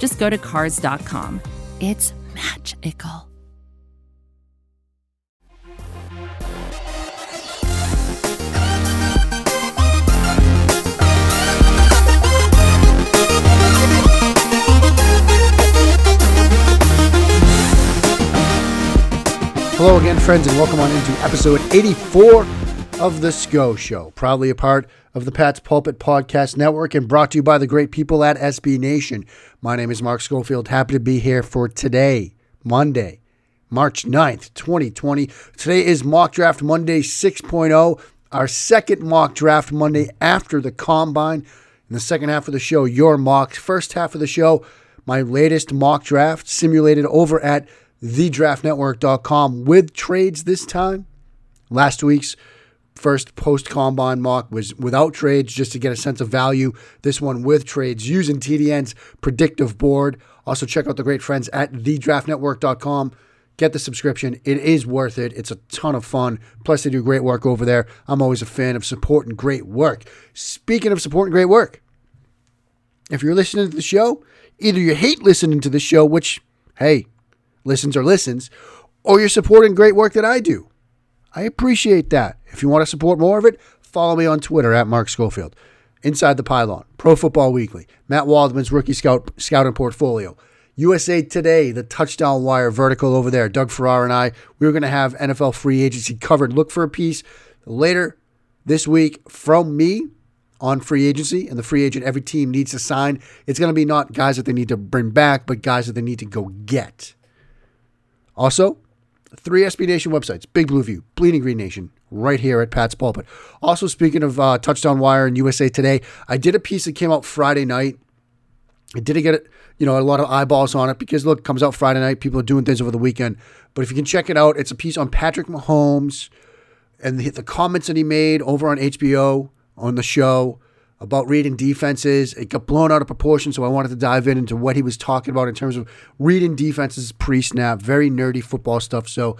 just go to Cars.com. It's magical. Hello again, friends, and welcome on into episode 84 of The Scho Show, proudly a part of the Pat's Pulpit Podcast Network and brought to you by the great people at SB Nation. My name is Mark Schofield. Happy to be here for today, Monday, March 9th, 2020. Today is Mock Draft Monday 6.0, our second Mock Draft Monday after the Combine. In the second half of the show, your mocks. First half of the show, my latest mock draft simulated over at thedraftnetwork.com with trades this time. Last week's first post combine mock was without trades just to get a sense of value. This one with trades using TDN's predictive board. Also, check out the great friends at thedraftnetwork.com. Get the subscription. It is worth it. It's a ton of fun. Plus, they do great work over there. I'm always a fan of supporting great work. Speaking of supporting great work, if you're listening to the show, either you hate listening to the show, which, hey, listens or listens, or you're supporting great work that I do. I appreciate that. If you want to support more of it, follow me on Twitter at Mark Schofield. Inside the Pylon, Pro Football Weekly, Matt Waldman's Rookie Scout Scouting Portfolio, USA Today, the Touchdown Wire vertical over there. Doug Farrar and I, we are going to have NFL free agency covered. Look for a piece later this week from me on free agency and the free agent every team needs to sign. It's going to be not guys that they need to bring back, but guys that they need to go get. Also, three SB Nation websites Big Blue View, Bleeding Green Nation, right here at Pat's Pulpit. Also, speaking of uh, Touchdown Wire and USA Today, I did a piece that came out Friday night. I didn't get you know, a lot of eyeballs on it because look, it comes out Friday night. People are doing things over the weekend. But if you can check it out, it's a piece on Patrick Mahomes and the, the comments that he made over on HBO on the show about reading defenses. It got blown out of proportion, so I wanted to dive in into what he was talking about in terms of reading defenses pre snap. Very nerdy football stuff. So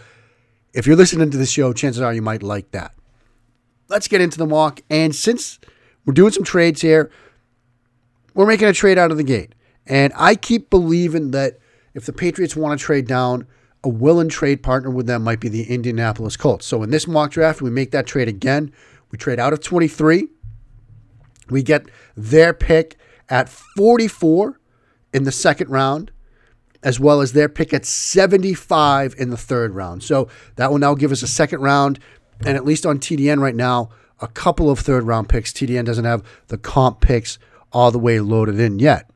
if you're listening to the show, chances are you might like that. Let's get into the mock. And since we're doing some trades here, we're making a trade out of the gate. And I keep believing that if the Patriots want to trade down, a willing trade partner with them might be the Indianapolis Colts. So in this mock draft, we make that trade again. We trade out of 23 we get their pick at 44 in the second round, as well as their pick at 75 in the third round. So that will now give us a second round, and at least on TDN right now, a couple of third round picks. TDN doesn't have the comp picks all the way loaded in yet.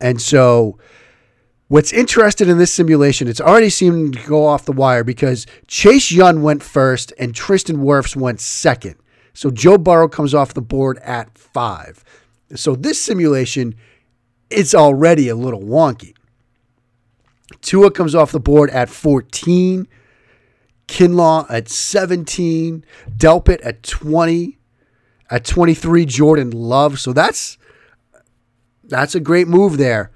And so what's interesting in this simulation, it's already seemed to go off the wire because Chase Young went first and Tristan Wirfs went second. So Joe Burrow comes off the board at five. So this simulation is already a little wonky. Tua comes off the board at 14. Kinlaw at 17. Delpit at 20. At 23, Jordan Love. So that's that's a great move there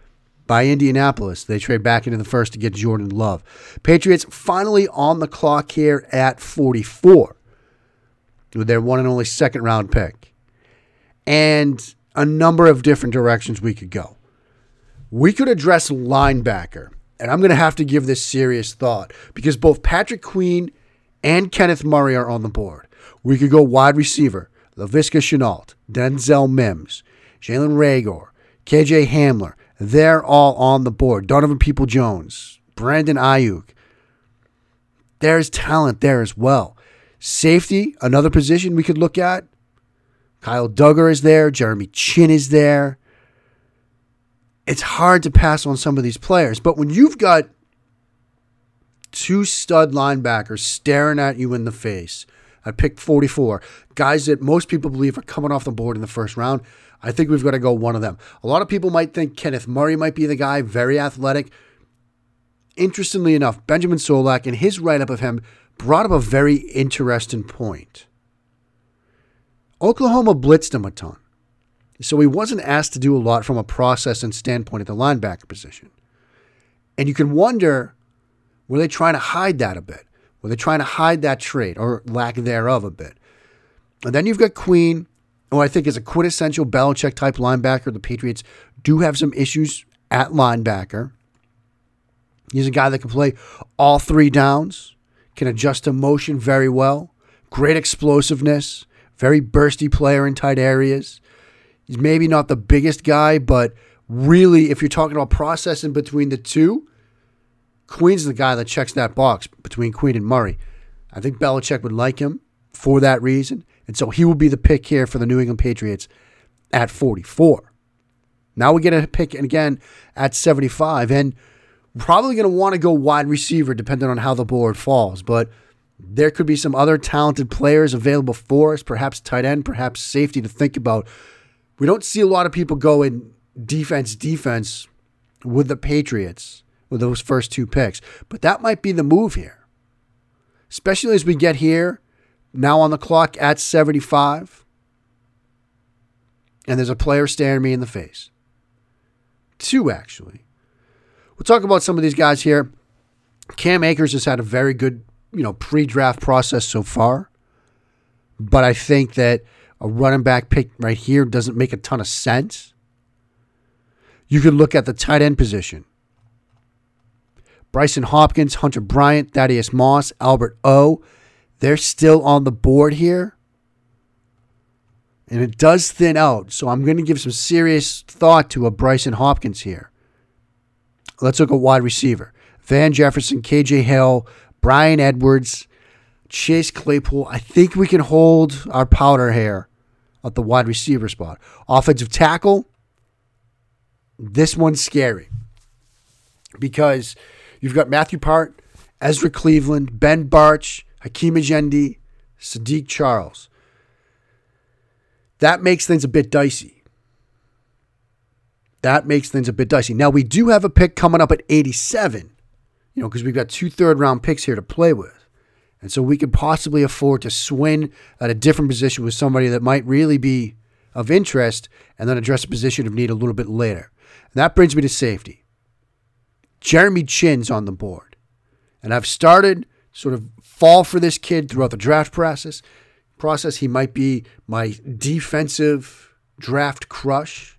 by Indianapolis. They trade back into the first to get Jordan Love. Patriots finally on the clock here at 44 with their one and only second round pick, and a number of different directions we could go. We could address linebacker, and I'm going to have to give this serious thought because both Patrick Queen and Kenneth Murray are on the board. We could go wide receiver, Laviska Shenault, Denzel Mims, Jalen Reagor, KJ Hamler. They're all on the board. Donovan People Jones, Brandon Aiyuk. There's talent there as well. Safety, another position we could look at. Kyle Dugger is there. Jeremy Chinn is there. It's hard to pass on some of these players. But when you've got two stud linebackers staring at you in the face at pick 44, guys that most people believe are coming off the board in the first round, I think we've got to go one of them. A lot of people might think Kenneth Murray might be the guy, very athletic. interestingly enough, Benjamin Solak and his write up of him brought up a very interesting point. Oklahoma blitzed him a ton. So he wasn't asked to do a lot from a process and standpoint at the linebacker position. And you can wonder were they trying to hide that a bit? Were they trying to hide that trait or lack thereof a bit? And then you've got Queen, who I think is a quintessential Belichick type linebacker. The Patriots do have some issues at linebacker. He's a guy that can play all three downs, can adjust to motion very well, great explosiveness, very bursty player in tight areas. He's maybe not the biggest guy, but really, if you're talking about processing between the two, Queen's the guy that checks that box between Queen and Murray. I think Belichick would like him for that reason. And so he will be the pick here for the New England Patriots at 44. Now we get a pick again at 75. And probably going to want to go wide receiver depending on how the board falls. But there could be some other talented players available for us, perhaps tight end, perhaps safety to think about. We don't see a lot of people go in defense, defense with the Patriots with those first two picks. But that might be the move here, especially as we get here now on the clock at 75. And there's a player staring me in the face. Two, actually. We'll talk about some of these guys here. Cam Akers has had a very good, you know, pre-draft process so far. But I think that a running back pick right here doesn't make a ton of sense. You could look at the tight end position. Brycen Hopkins, Hunter Bryant, Thaddeus Moss, Albert O. They're still on the board here. And it does thin out. So I'm going to give some serious thought to a Brycen Hopkins here. Let's look at wide receiver. Van Jefferson, KJ Hill, Bryan Edwards, Chase Claypool. I think we can hold our powder here at the wide receiver spot. Offensive tackle. This one's scary because you've got Matthew Peart, Ezra Cleveland, Ben Bartch, Hakeem Adeniji, Saahdiq Charles. That makes things a bit dicey. That makes things a bit dicey. Now, we do have a pick coming up at 87, you know, because we've got two third round picks here to play with. And so we could possibly afford to swing at a different position with somebody that might really be of interest and then address a position of need a little bit later. And that brings me to safety. Jeremy Chinn's on the board. And I've started sort of fall for this kid throughout the draft process. Process he might be my defensive draft crush.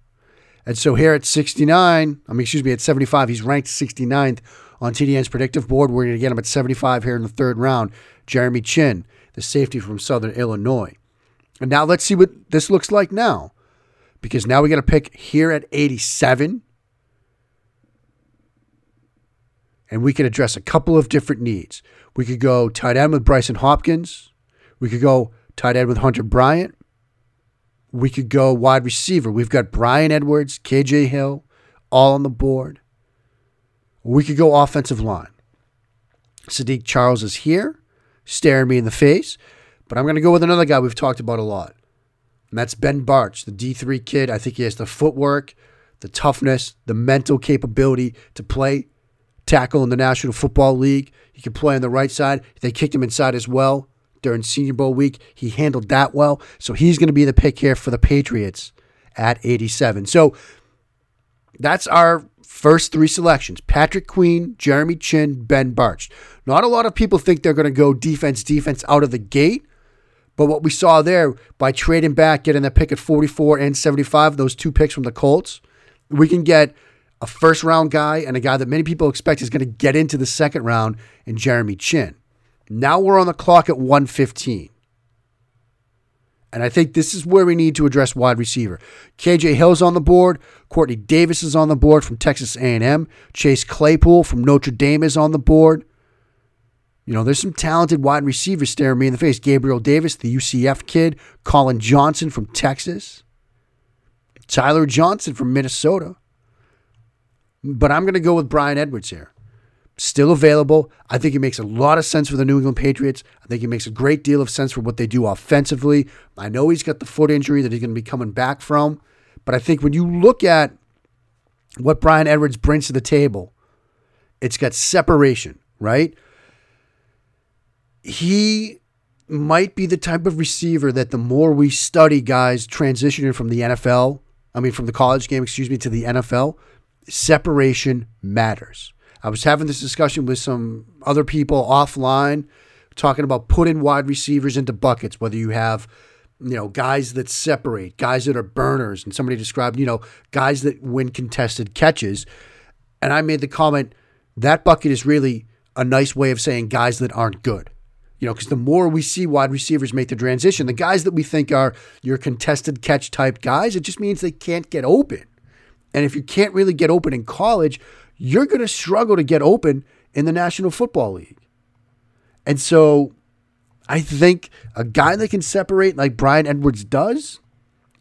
And so here at 69, I mean excuse me, at 75, he's ranked 69th on TDN's predictive board. We're going to get him at 75 here in the third round. Jeremy Chinn, the safety from Southern Illinois. And now let's see what this looks like now. Because now we got a pick here at 87 and we could address a couple of different needs. We could go tight end with Brycen Hopkins. We could go tight end with Hunter Bryant. We could go wide receiver. We've got Bryan Edwards, KJ Hill, all on the board. We could go offensive line. Saahdiq Charles is here, staring me in the face, but I'm going to go with another guy we've talked about a lot. And that's Ben Bartch, the D3 kid. I think he has the footwork, the toughness, the mental capability to play tackle in the National Football League. He can play on the right side. They kicked him inside as well during Senior Bowl week. He handled that well. So he's going to be the pick here for the Patriots at 87. So that's our first three selections Patrick Queen, Jeremy Chinn, Ben Bartch. Not a lot of people think they're going to go defense, defense out of the gate. But what we saw there by trading back, getting that pick at 44 and 75, those two picks from the Colts, we can get a first round guy and a guy that many people expect is going to get into the second round in Jeremy Chinn. Now we're on the clock at 115. And I think this is where we need to address wide receiver. KJ Hill's on the board. Quartney Davis is on the board from Texas A&M. Chase Claypool from Notre Dame is on the board. You know, there's some talented wide receivers staring me in the face. Gabriel Davis, the UCF kid. Collin Johnson from Texas. Tyler Johnson from Minnesota. But I'm going to go with Bryan Edwards here. Still available. I think it makes a lot of sense for the New England Patriots. I think it makes a great deal of sense for what they do offensively. I know he's got the foot injury that he's going to be coming back from. But I think when you look at what Bryan Edwards brings to the table It's got separation, right? He might be the type of receiver that the more we study guys transitioning from the NFL, I mean, from the college game, excuse me, to the NFL, separation matters. I was having this discussion with some other people offline talking about putting wide receivers into buckets, whether you have, you know, guys that separate, guys that are burners, and somebody described, you know, guys that win contested catches. And I made the comment that bucket is really a nice way of saying guys that aren't good. You know, because the more we see wide receivers make the transition, the guys that we think are your contested catch type guys, it just means they can't get open. And if you can't really get open in college, you're going to struggle to get open in the National Football League. And so I think a guy that can separate like Bryan Edwards does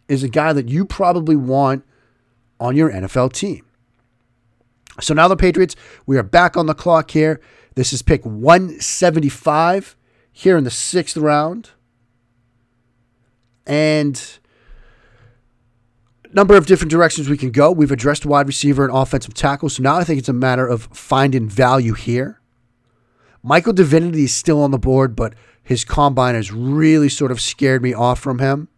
is a guy that you probably want on your NFL team. So now the Patriots, we are back on the clock here. This is pick 175 here in the sixth round. And number of different directions we can go. We've addressed wide receiver and offensive tackle. So now I think it's a matter of finding value here. Michael Divinity is still on the board, but his combine has really sort of scared me off from him.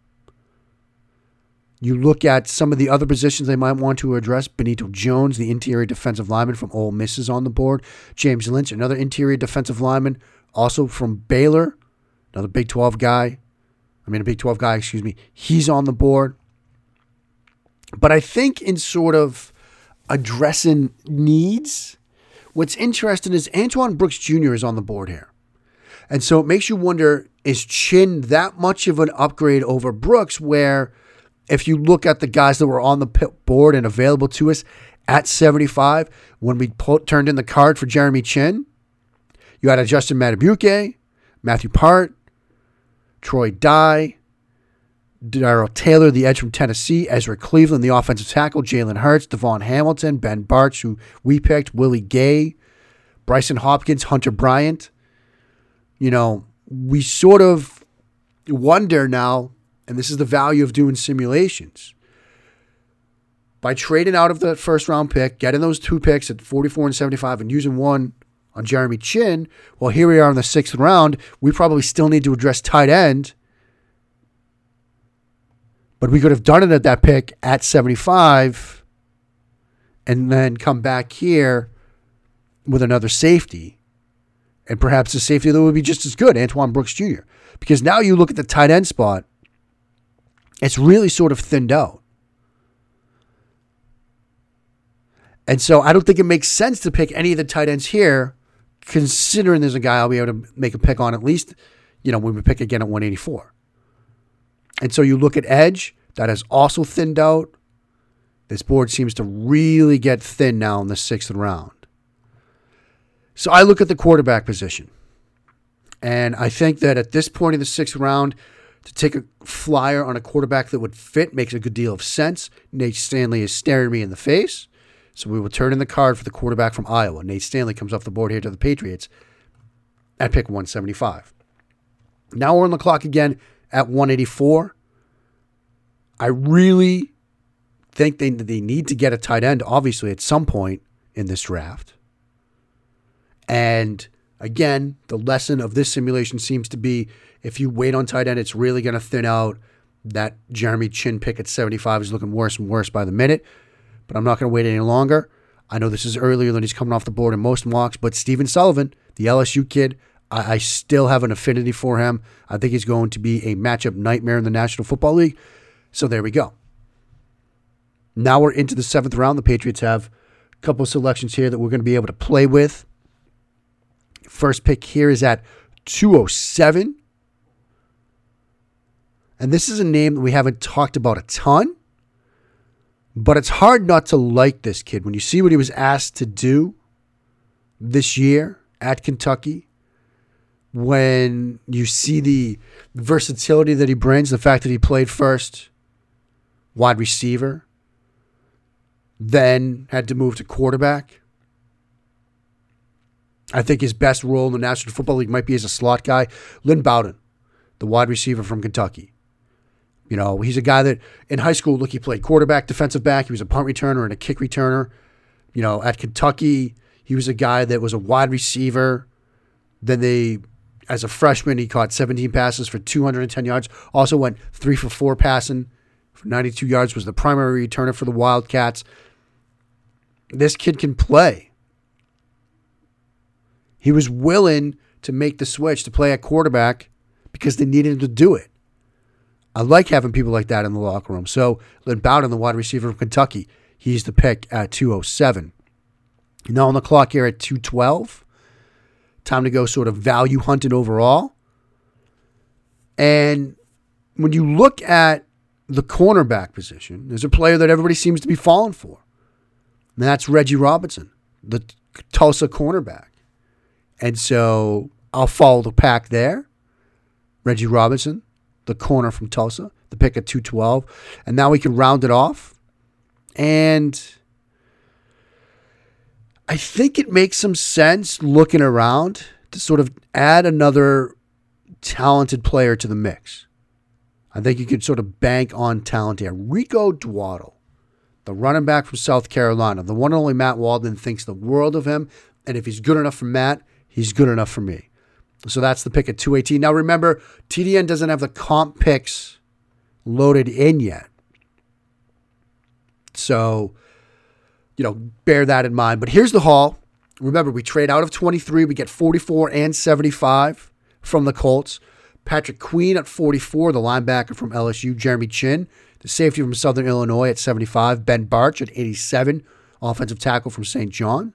You look at some of the other positions they might want to address. Benito Jones, the interior defensive lineman from Ole Miss, is on the board. James Lynch, another interior defensive lineman, also from Baylor, another Big 12 guy. I mean, a Big 12 guy, excuse me. He's on the board. But I think in sort of addressing needs, what's interesting is Antoine Brooks Jr. is on the board here. And so it makes you wonder is Chinn that much of an upgrade over Brooks? Where if you look at the guys that were on the board and available to us at 75, when we turned in the card for Jeremy Chinn, you had a Justin Madubuike, Matthew Peart, Troy Dye, Darrell Taylor, the edge from Tennessee, Ezra Cleveland, the offensive tackle, Jalen Hurts, Davon Hamilton, Ben Bartch, who we picked, Willie Gay, Brycen Hopkins, Hunter Bryant. You know, we sort of wonder now, and this is the value of doing simulations. By trading out of the first round pick, getting those two picks at 44 and 75, and using one on Jeremy Chinn, well, here we are in the sixth round. We probably still need to address tight end but we could have done it at that pick at 75 and then come back here with another safety. And perhaps a safety that would be just as good, Antoine Brooks Jr. Because now you look at the tight end spot, it's really sort of thinned out. And so I don't think it makes sense to pick any of the tight ends here, considering there's a guy I'll be able to make a pick on at least, you know, when we pick again at 184. And so you look at edge, that has also thinned out. This board seems to really get thin now in the sixth round. So I look at the quarterback position. And I think that at this point in the sixth round, to take a flyer on a quarterback that would fit makes a good deal of sense. Nate Stanley is staring me in the face. So we will turn in the card for the quarterback from Iowa. Nate Stanley comes off the board here to the Patriots at pick 175. Now we're on the clock again at 184. I really think they, they need to get a tight end, obviously, at some point in this draft. And again, the lesson of this simulation seems to be if you wait on tight end, it's really going to thin out. That Jeremy Chinn pick at 75 is looking worse and worse by the minute. But I'm not going to wait any longer. I know this is earlier than he's coming off the board in most mocks, but Stephen Sullivan, the LSU kid, I, I still have an affinity for him. I think he's going to be a matchup nightmare in the National Football League. So there we go. Now we're into the seventh round. The Patriots have a couple of selections here that we're going to be able to play with. First pick here is at 207. And this is a name that we haven't talked about a ton, but it's hard not to like this kid when you see what he was asked to do this year at Kentucky when you see the versatility that he brings, the fact that he played first wide receiver, then had to move to quarterback. I think his best role in the National Football League might be as a slot guy. Lynn Bowden, the wide receiver from Kentucky. You know, he's a guy that in high school, look, he played quarterback, defensive back. He was a punt returner and a kick returner. You know, at Kentucky, He was a guy that was a wide receiver. Then they, as a freshman, he caught 17 passes for 210 yards. Also went three for four passing for 92 yards. Was the primary returner for the Wildcats. This kid can play. He was willing to make the switch to play at quarterback because they needed him to do it. I like having people like that in the locker room. So Lynn Bowden, the wide receiver from Kentucky, he's the pick at 207. Now on the clock here at 212. Time to go sort of value hunting overall. And when you look at the cornerback position, there's a player that everybody seems to be falling for. And that's Reggie Robinson, the Tulsa cornerback. And so I'll follow the pack there. Reggie Robinson, the corner from Tulsa, the pick at 212. And now we can round it off. And I think it makes some sense looking around to sort of add another talented player to the mix. I think you could sort of bank on talent here. Rico Dowdle, the running back from South Carolina, the one and only Matt Waldman thinks the world of him. And if he's good enough for Matt, he's good enough for me. So that's the pick at 218. Now remember, TDN doesn't have the comp picks loaded in yet. So, you know, bear that in mind. But here's the haul. Remember, we trade out of 23. We get 44 and 75 from the Colts. Patrick Queen at 44, the linebacker from LSU. Jeremy Chinn, the safety from Southern Illinois at 75. Ben Bartch at 87, offensive tackle from St. John.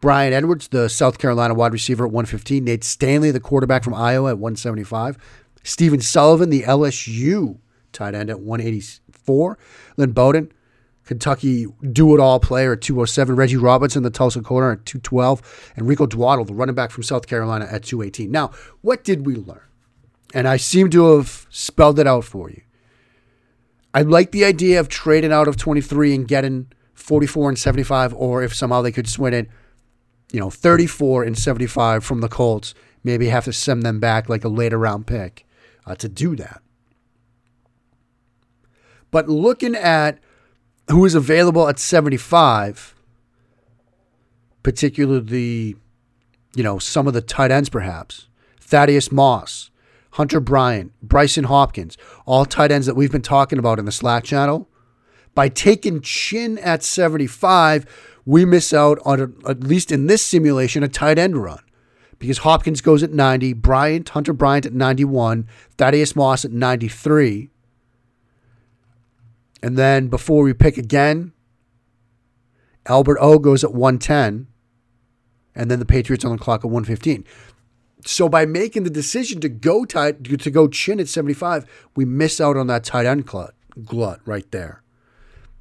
Bryan Edwards, the South Carolina wide receiver at 115. Nate Stanley, the quarterback from Iowa at 175. Stephen Sullivan, the LSU tight end at 184. Lynn Bowden, Kentucky do it all player at 207. Reggie Robinson, the Tulsa corner at 212. And Rico Dowdle, the running back from South Carolina at 218. Now, what did we learn? And I seem to have spelled it out for you. I like the idea of trading out of 23 and getting 44 and 75, or if somehow they could swing it you know, 34 and 75 from the Colts, maybe have to send them back like a later round pick uh, to do that. But looking at who is available at 75, particularly, you know, some of the tight ends perhaps, Thaddeus Moss, Hunter Bryant, Brycen Hopkins, all tight ends that we've been talking about in the Slack channel. By taking Chinn at 75, we miss out on, a, at least in this simulation, a tight end run. Because Hopkins goes at 90, Bryant, Hunter Bryant at 91, Thaddeus Moss at 93. And then before we pick again, Albert O goes at 110. And then the Patriots on the clock at 115. So by making the decision to go tight to go Chinn at 75, we miss out on that tight end glut, glut right there.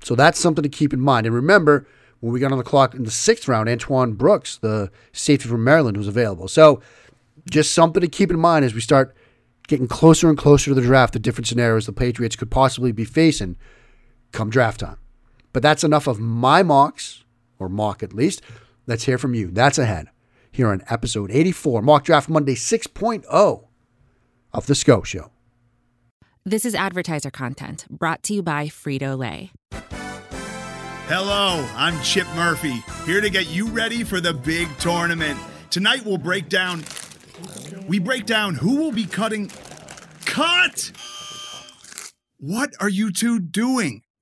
So that's something to keep in mind. And remember, when we got on the clock in the sixth round, Antoine Brooks, the safety from Maryland, was available. So just something to keep in mind as we start getting closer and closer to the draft, the different scenarios the Patriots could possibly be facing come draft time. But that's enough of my mocks, or mock at least. Let's hear from you. That's ahead here on episode 84, Mock Draft Monday 6.0 of The Scho Show. This is advertiser content brought to you by Frito Lay. Hello, I'm Chip Murphy, here to get you ready for the big tournament. Tonight we'll break down. We break down who will be cutting. Cut! What are you two doing?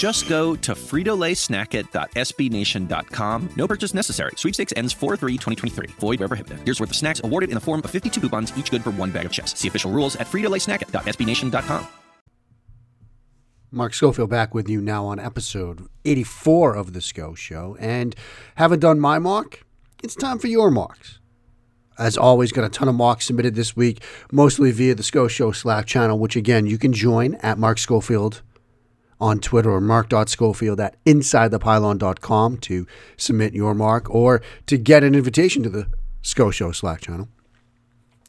Just go to fritolaysnackit.sbnation.com. No purchase necessary. Sweepstakes ends 4-3-2023. Void where prohibited. Here's worth of snacks awarded in the form of 52 coupons, each good for one bag of chips. See official rules at fritolaysnackit.sbnation.com. Mark Schofield back with you now on episode 84 of The Scho Show. And haven't done my mock? It's time for your marks. as always, got a ton of marks submitted this week, mostly via the Scho Show Slack channel, which again, you can join at Mark Schofield on Twitter or mark.schofield at insidethepylon.com to submit your mark or to get an invitation to the Scho Show Slack channel.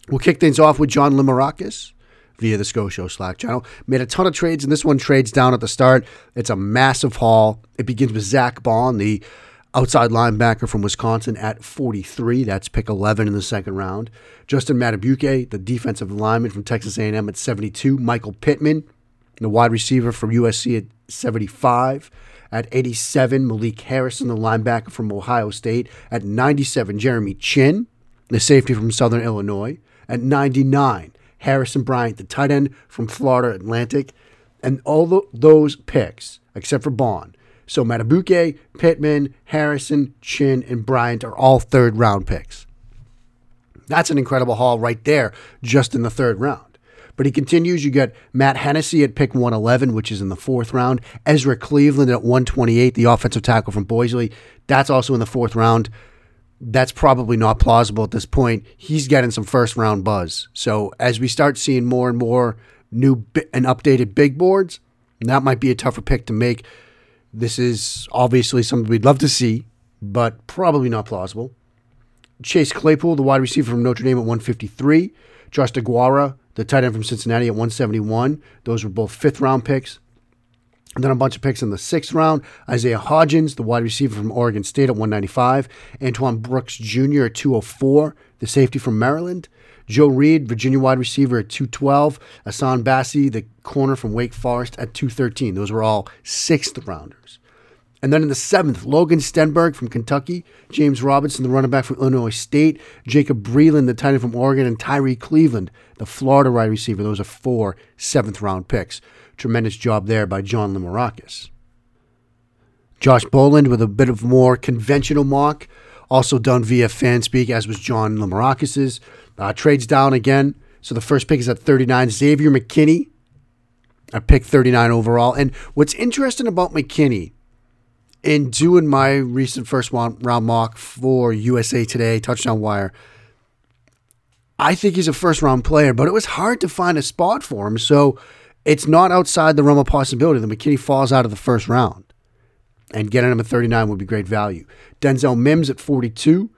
We'll kick things off with John Limarakis via the Scho Show Slack channel. Made a ton of trades, and this one trades down at the start. It's a massive haul. It begins with Zack Baun, the outside linebacker from Wisconsin at 43. That's pick 11 in the second round. Justin Madubuike, the defensive lineman from Texas A&M at 72. Michael Pittman, the wide receiver from USC at 75. At 87, Malik Harrison, the linebacker from Ohio State. At 97, Jeremy Chinn, the safety from Southern Illinois. At 99, Harrison Bryant, the tight end from Florida Atlantic. And all those picks, except for Baun, so Madubuike, Pittman, Harrison, Chinn, and Bryant are all third round picks. That's an incredible haul right there, just in the third round. But he continues. You got Matt Hennessy at pick 111, which is in the fourth round. Ezra Cleveland at 128, the offensive tackle from Boise. That's also in the fourth round. That's probably not plausible at this point. He's getting some first round buzz. So as we start seeing more and more new and updated big boards, that might be a tougher pick to make this is obviously something we'd love to see, but probably not plausible. Chase Claypool, the wide receiver from Notre Dame at 153. Josh DeGuara, the tight end from Cincinnati at 171. Those were both fifth round picks. And then a bunch of picks in the sixth round. Isaiah Hodgins, the wide receiver from Oregon State at 195. Antoine Brooks Jr. at 204, the safety from Maryland. Joe Reed, Virginia wide receiver at 212. Hassan Bassey, the corner from Wake Forest at 213. Those were all sixth rounders. And then in the seventh, Logan Stenberg from Kentucky, James Robinson, the running back from Illinois State, Jacob Breeland, the tight end from Oregon, and Tyree Cleveland, the Florida wide receiver. Those are four seventh round picks. Tremendous job there by John Limarakis. Josh Boland with a bit of more conventional mock, also done via Fanspeak, as was John Limarakis's. Uh, trades down again. So the first pick is at 39. Xavier McKinney at pick 39 overall. And what's interesting about McKinney in doing my recent first round mock for USA Today, Touchdown Wire, I think he's a first round player, but it was hard to find a spot for him. So it's not outside the realm of possibility that McKinney falls out of the first round. And getting him at 39 would be great value. Denzel Mims at 42.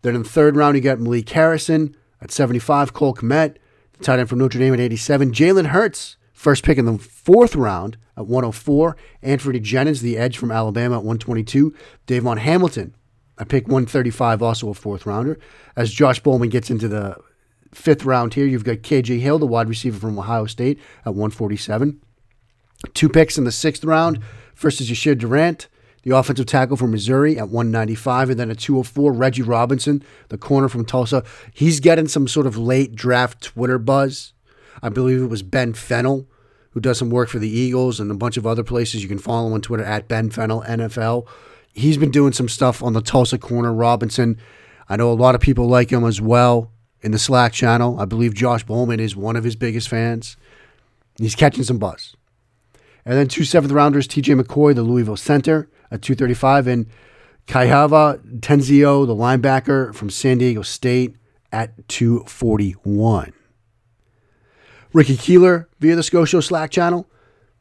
Then in the third round, you got Malik Harrison. At 75, Cole Kmet, the tight end from Notre Dame at 87. Jalen Hurts, first pick in the fourth round at 104. Anfernee Jennings, the edge from Alabama at 122. Davon Hamilton, I pick 135, also a fourth rounder. As Josh Bowman gets into the fifth round here, you've got KJ Hill, the wide receiver from Ohio State at 147. Two picks in the sixth round. First is Yasir Durant, the offensive tackle from Missouri at 195, and then at 204, Reggie Robinson, the corner from Tulsa. He's getting some sort of late draft Twitter buzz. I believe it was Ben Fennell, who does some work for the Eagles and a bunch of other places. You can follow him on Twitter at Ben Fennell NFL. He's been doing some stuff on the Tulsa corner. Robinson, I know a lot of people like him as well in the Slack channel. I believe Josh Bowman is one of his biggest fans. He's catching some buzz. And then two seventh rounders, TJ McCoy, the Louisville center at 235, and Kyahva Tezino, the linebacker from San Diego State, at 241. Ricky Keeler via the Scho Show Slack channel.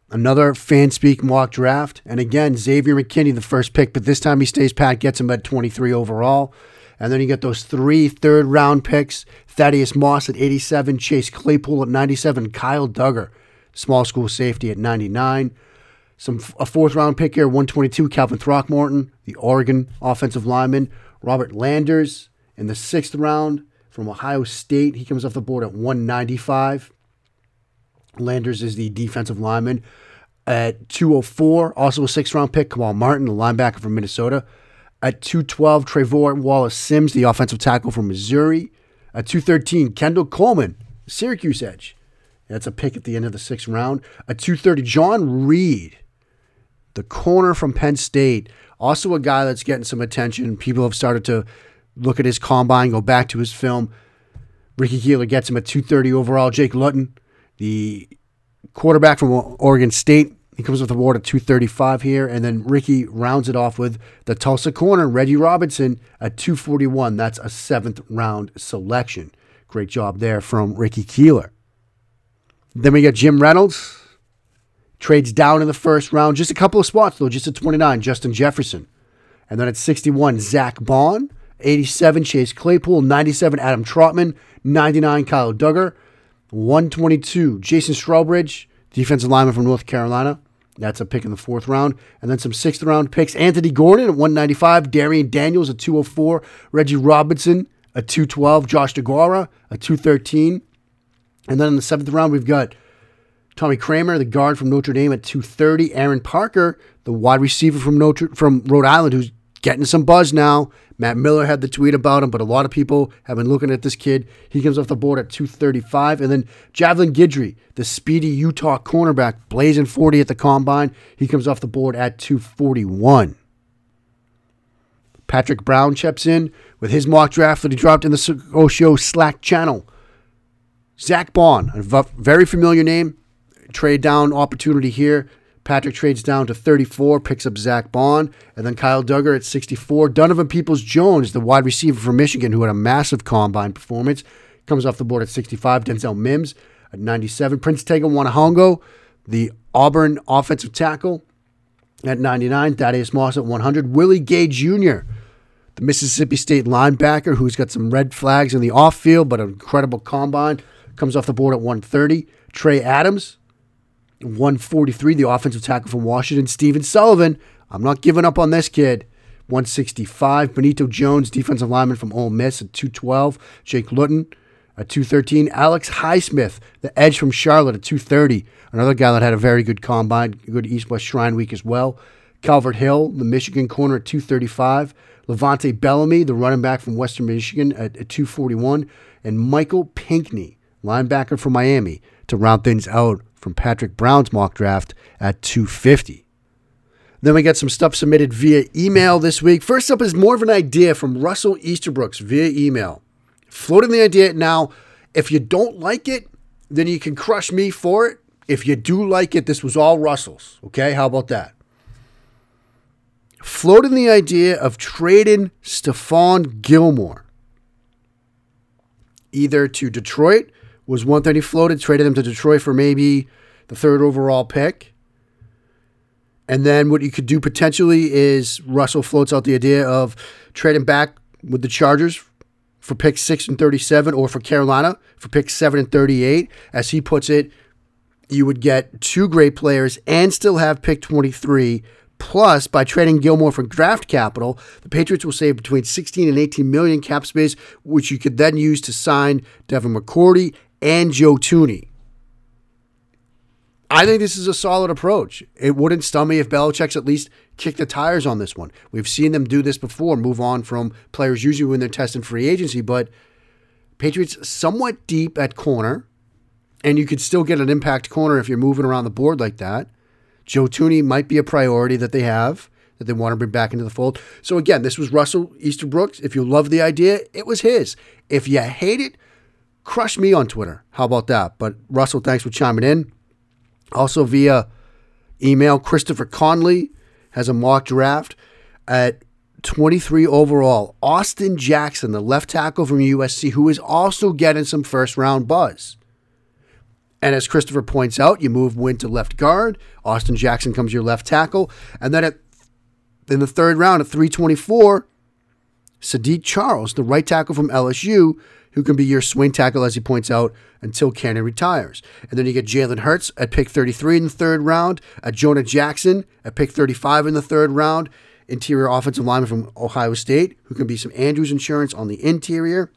Another fan speak mock draft. And again, Xavier McKinney, the first pick, but this time he stays pat, gets him at 23 overall. And then you get those three third round picks Thaddeus Moss at 87, Chase Claypool at 97, Kyle Dugger, small school safety at 99. Some a fourth round pick here, 122, Calvin Throckmorton, the Oregon offensive lineman. Robert Landers in the sixth round from Ohio State. He comes off the board at 195. Landers is the defensive lineman. At 204, also a sixth round pick, Kamal Martin, the linebacker from Minnesota. At 212, Tre'Vour Wallace-Simms, the offensive tackle from Missouri. At 213, Kendall Coleman, Syracuse edge. That's a pick at the end of the sixth round. At 230, John Reid, the corner from Penn State, also a guy that's getting some attention. People have started to look at his combine, go back to his film. Ricky Keeler gets him at 230 overall. Jake Luton, the quarterback from Oregon State, He comes with a ward at 235 here. And then Ricky rounds it off with the Tulsa corner, Reggie Robinson at 241. That's a seventh round selection. Great job there from Ricky Keeler. Then we got Jim Reynolds. Trades down in the first round. Just a couple of spots, though. Just at 29, Justin Jefferson. And then at 61, Zack Baun. 87, Chase Claypool. 97, Adam Trautman. 99, Kyle Dugger. 122, Jason Strowbridge, defensive lineman from North Carolina. That's a pick in the fourth round. And then some sixth round picks. Anthony Gordon at 195, Darian Daniels at 204, Reggie Robinson at 212, Josh DeGuara at 213. And then in the seventh round, we've got Tommy Kraemer, the guard from Notre Dame at 230, Aaron Parker, the wide receiver from Notre from Rhode Island, who's getting some buzz now. Matt Miller had the tweet about him, but a lot of people have been looking at this kid. He comes off the board at 235. And then Javelin Guidry, the speedy Utah cornerback, blazing 40 at the combine. He comes off the board at 241. Patrick Brown chips in with his mock draft that he dropped in the Osho Slack channel. Zack Baun, a very familiar name. Trade down opportunity here. Patrick trades down to 34, picks up Zack Baun, and then Kyle Dugger at 64. Donovan Peoples Jones, the wide receiver from Michigan, who had a massive combine performance, comes off the board at 65. Denzel Mims at 97. Prince Tega Wanogho, the Auburn offensive tackle, at 99. Thaddeus Moss at 100. Willie Gay Jr., the Mississippi State linebacker, who's got some red flags in the off field, but an incredible combine, comes off the board at 130. Trey Adams, 143, the offensive tackle from Washington. Stephen Sullivan, I'm not giving up on this kid. 165. Benito Jones, defensive lineman from Ole Miss at 212. Jake Luton at 213. Alex Highsmith, the edge from Charlotte at 230. Another guy that had a very good combine, good East West Shrine week as well. Calvert Hill, the Michigan corner at 235. Levante Bellamy, the running back from Western Michigan at, at 241. And Michael Pinckney, linebacker from Miami, to round things out from Patrick Brown's mock draft at 250. Then we got some stuff submitted via email this week. First up is more of an idea from Russell Easterbrooks via email. Floating the idea now. If you don't like it, then you can crush me for it. If you do like it, this was all Russell's. Okay, how about that? Floating the idea of trading Stephon Gilmore either to Detroit was one thing he floated, traded him to Detroit for maybe the third overall pick. And then what you could do potentially is Russell floats out the idea of trading back with the Chargers for pick 6 and 37 or for Carolina for pick 7 and 38. As he puts it, you would get two great players and still have pick 23 Plus, by trading Gilmore for draft capital, the Patriots will save between 16 and 18 million cap space, which you could then use to sign Devin McCourty and Joe Thuney. I think this is a solid approach. It wouldn't stun me if Belichick's at least kicked the tires on this one. We've seen them do this before, move on from players usually when they're testing free agency, but Patriots somewhat deep at corner, and you could still get an impact corner if you're moving around the board like that. Joe Thuney might be a priority that they have that they want to bring back into the fold. So again, this was Russell Easterbrooks. If you love the idea, it was his. If you hate it, crush me on Twitter. How about that? But Russell, thanks for chiming in. Also via email, Christopher Conley has a mock draft at 23 overall. Austin Jackson, the left tackle from USC, who is also getting some first round buzz. And as Christopher points out, you move Wynn to left guard. Austin Jackson comes your left tackle. And then at, in the third round at 324, Saahdiq Charles, the right tackle from LSU, who can be your swing tackle, as he points out, until Cannon retires. And then you get Jalen Hurts at pick 33 in the third round, at Jonah Jackson at pick 35 in the third round, interior offensive lineman from Ohio State, who can be some Andrews insurance on the interior.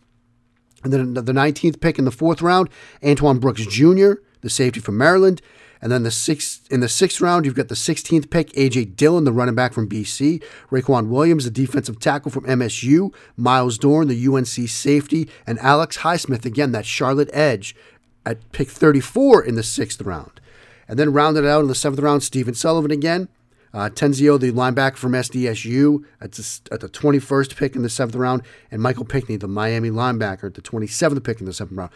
And then the 19th pick in the fourth round, Antoine Brooks Jr., the safety from Maryland. And then the sixth in the sixth round, you've got the 16th pick, AJ Dillon, the running back from BC, Raequan Williams, the defensive tackle from MSU, Myles Dorn, the UNC safety, and Alex Highsmith, again, that Charlotte edge at pick 34 in the sixth round. And then rounded out in the seventh round, Stephen Sullivan again, uh, Tezino, the linebacker from SDSU, at the, at the 21st pick in the seventh round, and Michael Pinckney, the Miami linebacker, at the 27th pick in the seventh round.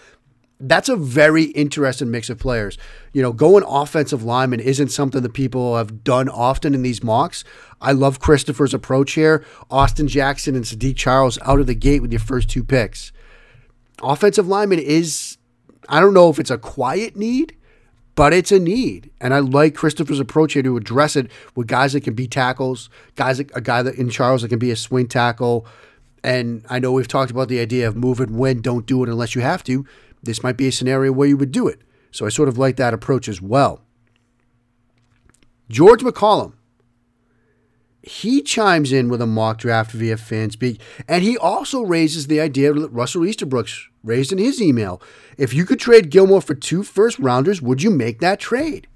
That's a very interesting mix of players. You know, going offensive lineman isn't something that people have done often in these mocks. I love Christopher's approach here. Austin Jackson and Saahdiq Charles out of the gate with your first two picks. Offensive lineman is, I don't know if it's a quiet need, but it's a need. And I like Christopher's approach here to address it with guys that can be tackles, guys, that, a guy that in Charles that can be a swing tackle. And I know we've talked about the idea of move and win, don't do it unless you have to this might be a scenario where you would do it. So I sort of like that approach as well. George McCollum, he chimes in with a mock draft via Fanspeak, and he also raises the idea that Russell Easterbrooks raised in his email. If you could trade Gilmore for two first rounders, would you make that trade?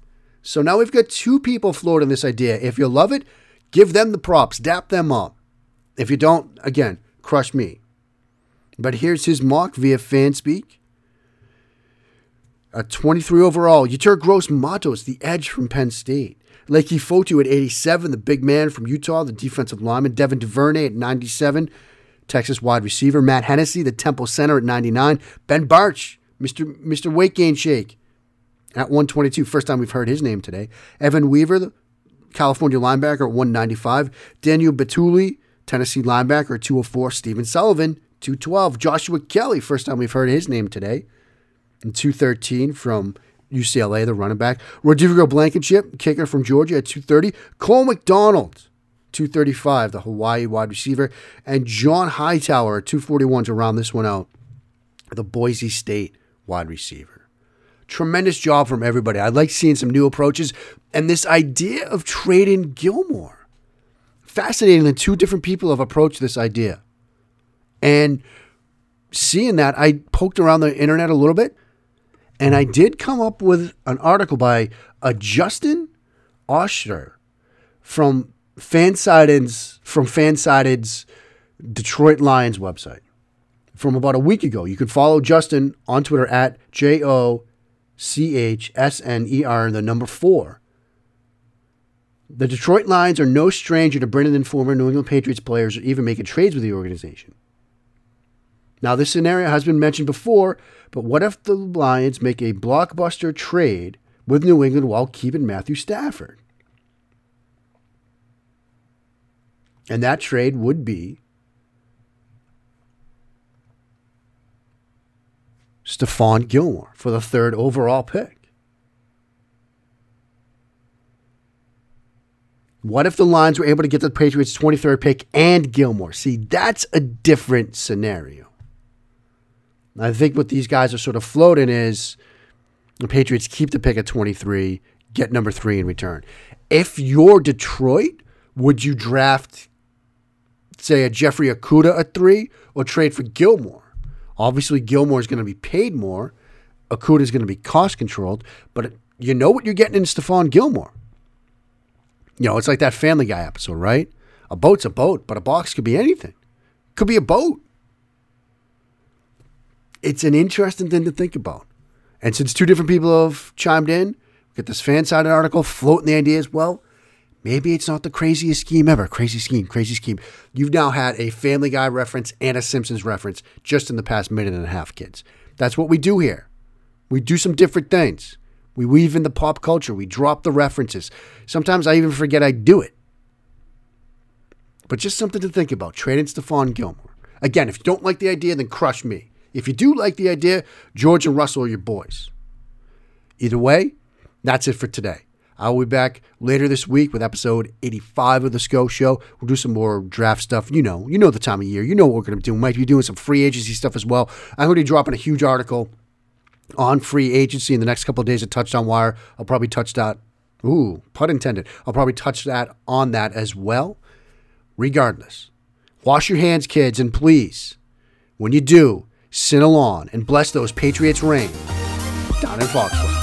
So now we've got two people floating this idea. If you love it, give them the props, dap them up. If you don't, again, crush me. But here's his mock via Fanspeak. A 23 overall, Yetur Gross Matos, the edge from Penn State. Leki Fotu at 87, the big man from Utah, the defensive lineman. Devin Duvernay at 97, Texas wide receiver. Matt Hennessy, the Temple center at 99. Ben Bartch, Mr. Mr. Weight Gain Shake at 122. First time we've heard his name today. Evan Weaver, the California linebacker at 195. Daniel Bituli, Tennessee linebacker at 204. Stephen Sullivan, 212. Joshua Kelly, first time we've heard his name today and 213 from UCLA, the running back. Rodrigo Blankenship, kicker from Georgia at 230. Cole McDonald, 235, the Hawaii wide receiver. And John Hightower at 241 to round this one out, the Boise State wide receiver. Tremendous job from everybody. I like seeing some new approaches and this idea of trading Gilmore. Fascinating that two different people have approached this idea. And seeing that, I poked around the internet a little bit and I did come up with an article by a Justin Ochsner from Fansided's from Fansided's Detroit Lions website from about a week ago. You can follow Justin on Twitter at J O C H S N E R, the number four. The Detroit Lions are no stranger to bringing in former New England Patriots players or even making trades with the organization. Now, this scenario has been mentioned before, but what if the Lions make a blockbuster trade with New England while keeping Matthew Stafford? And that trade would be Stephon Gilmore for the third overall pick. What if the Lions were able to get the Patriots' 23rd pick and Gilmore? See, that's a different scenario. I think what these guys are sort of floating is the Patriots keep the pick at 23, get number three in return. If you're Detroit, would you draft, say, a Jeffrey Okudah at three or trade for Gilmore? Obviously, Gilmore is going to be paid more. Okudah is going to be cost controlled, but you know what you're getting in Stephon Gilmore. You know, it's like that Family Guy episode, right? A boat's a boat, but a box could be anything. Could be a boat it's an interesting thing to think about. And since two different people have chimed in, we get this FanSided article floating the idea ideas. Well, maybe it's not the craziest scheme ever. Crazy scheme, crazy scheme. You've now had a Family Guy reference and a Simpsons reference just in the past minute and a half, kids. That's what we do here. We do some different things. We weave in the pop culture. We drop the references. Sometimes I even forget I do it. But just something to think about. Trading Stephon Gilmore. Again, if you don't like the idea, then crush me. If you do like the idea, George and Russell are your boys. Either way, that's it for today. I'll be back later this week with episode 85 of the Scho Show. We'll do some more draft stuff. You know, you know the time of year. You know what we're going to do. We might be doing some free agency stuff as well. I'm going to be dropping a huge article on free agency in the next couple of days at Touchdown Wire. I'll probably touch that. Ooh, pun intended. I'll probably touch that on that as well. Regardless, wash your hands, kids, and please, when you do, sin along and bless those Patriots' reign down in Foxborough.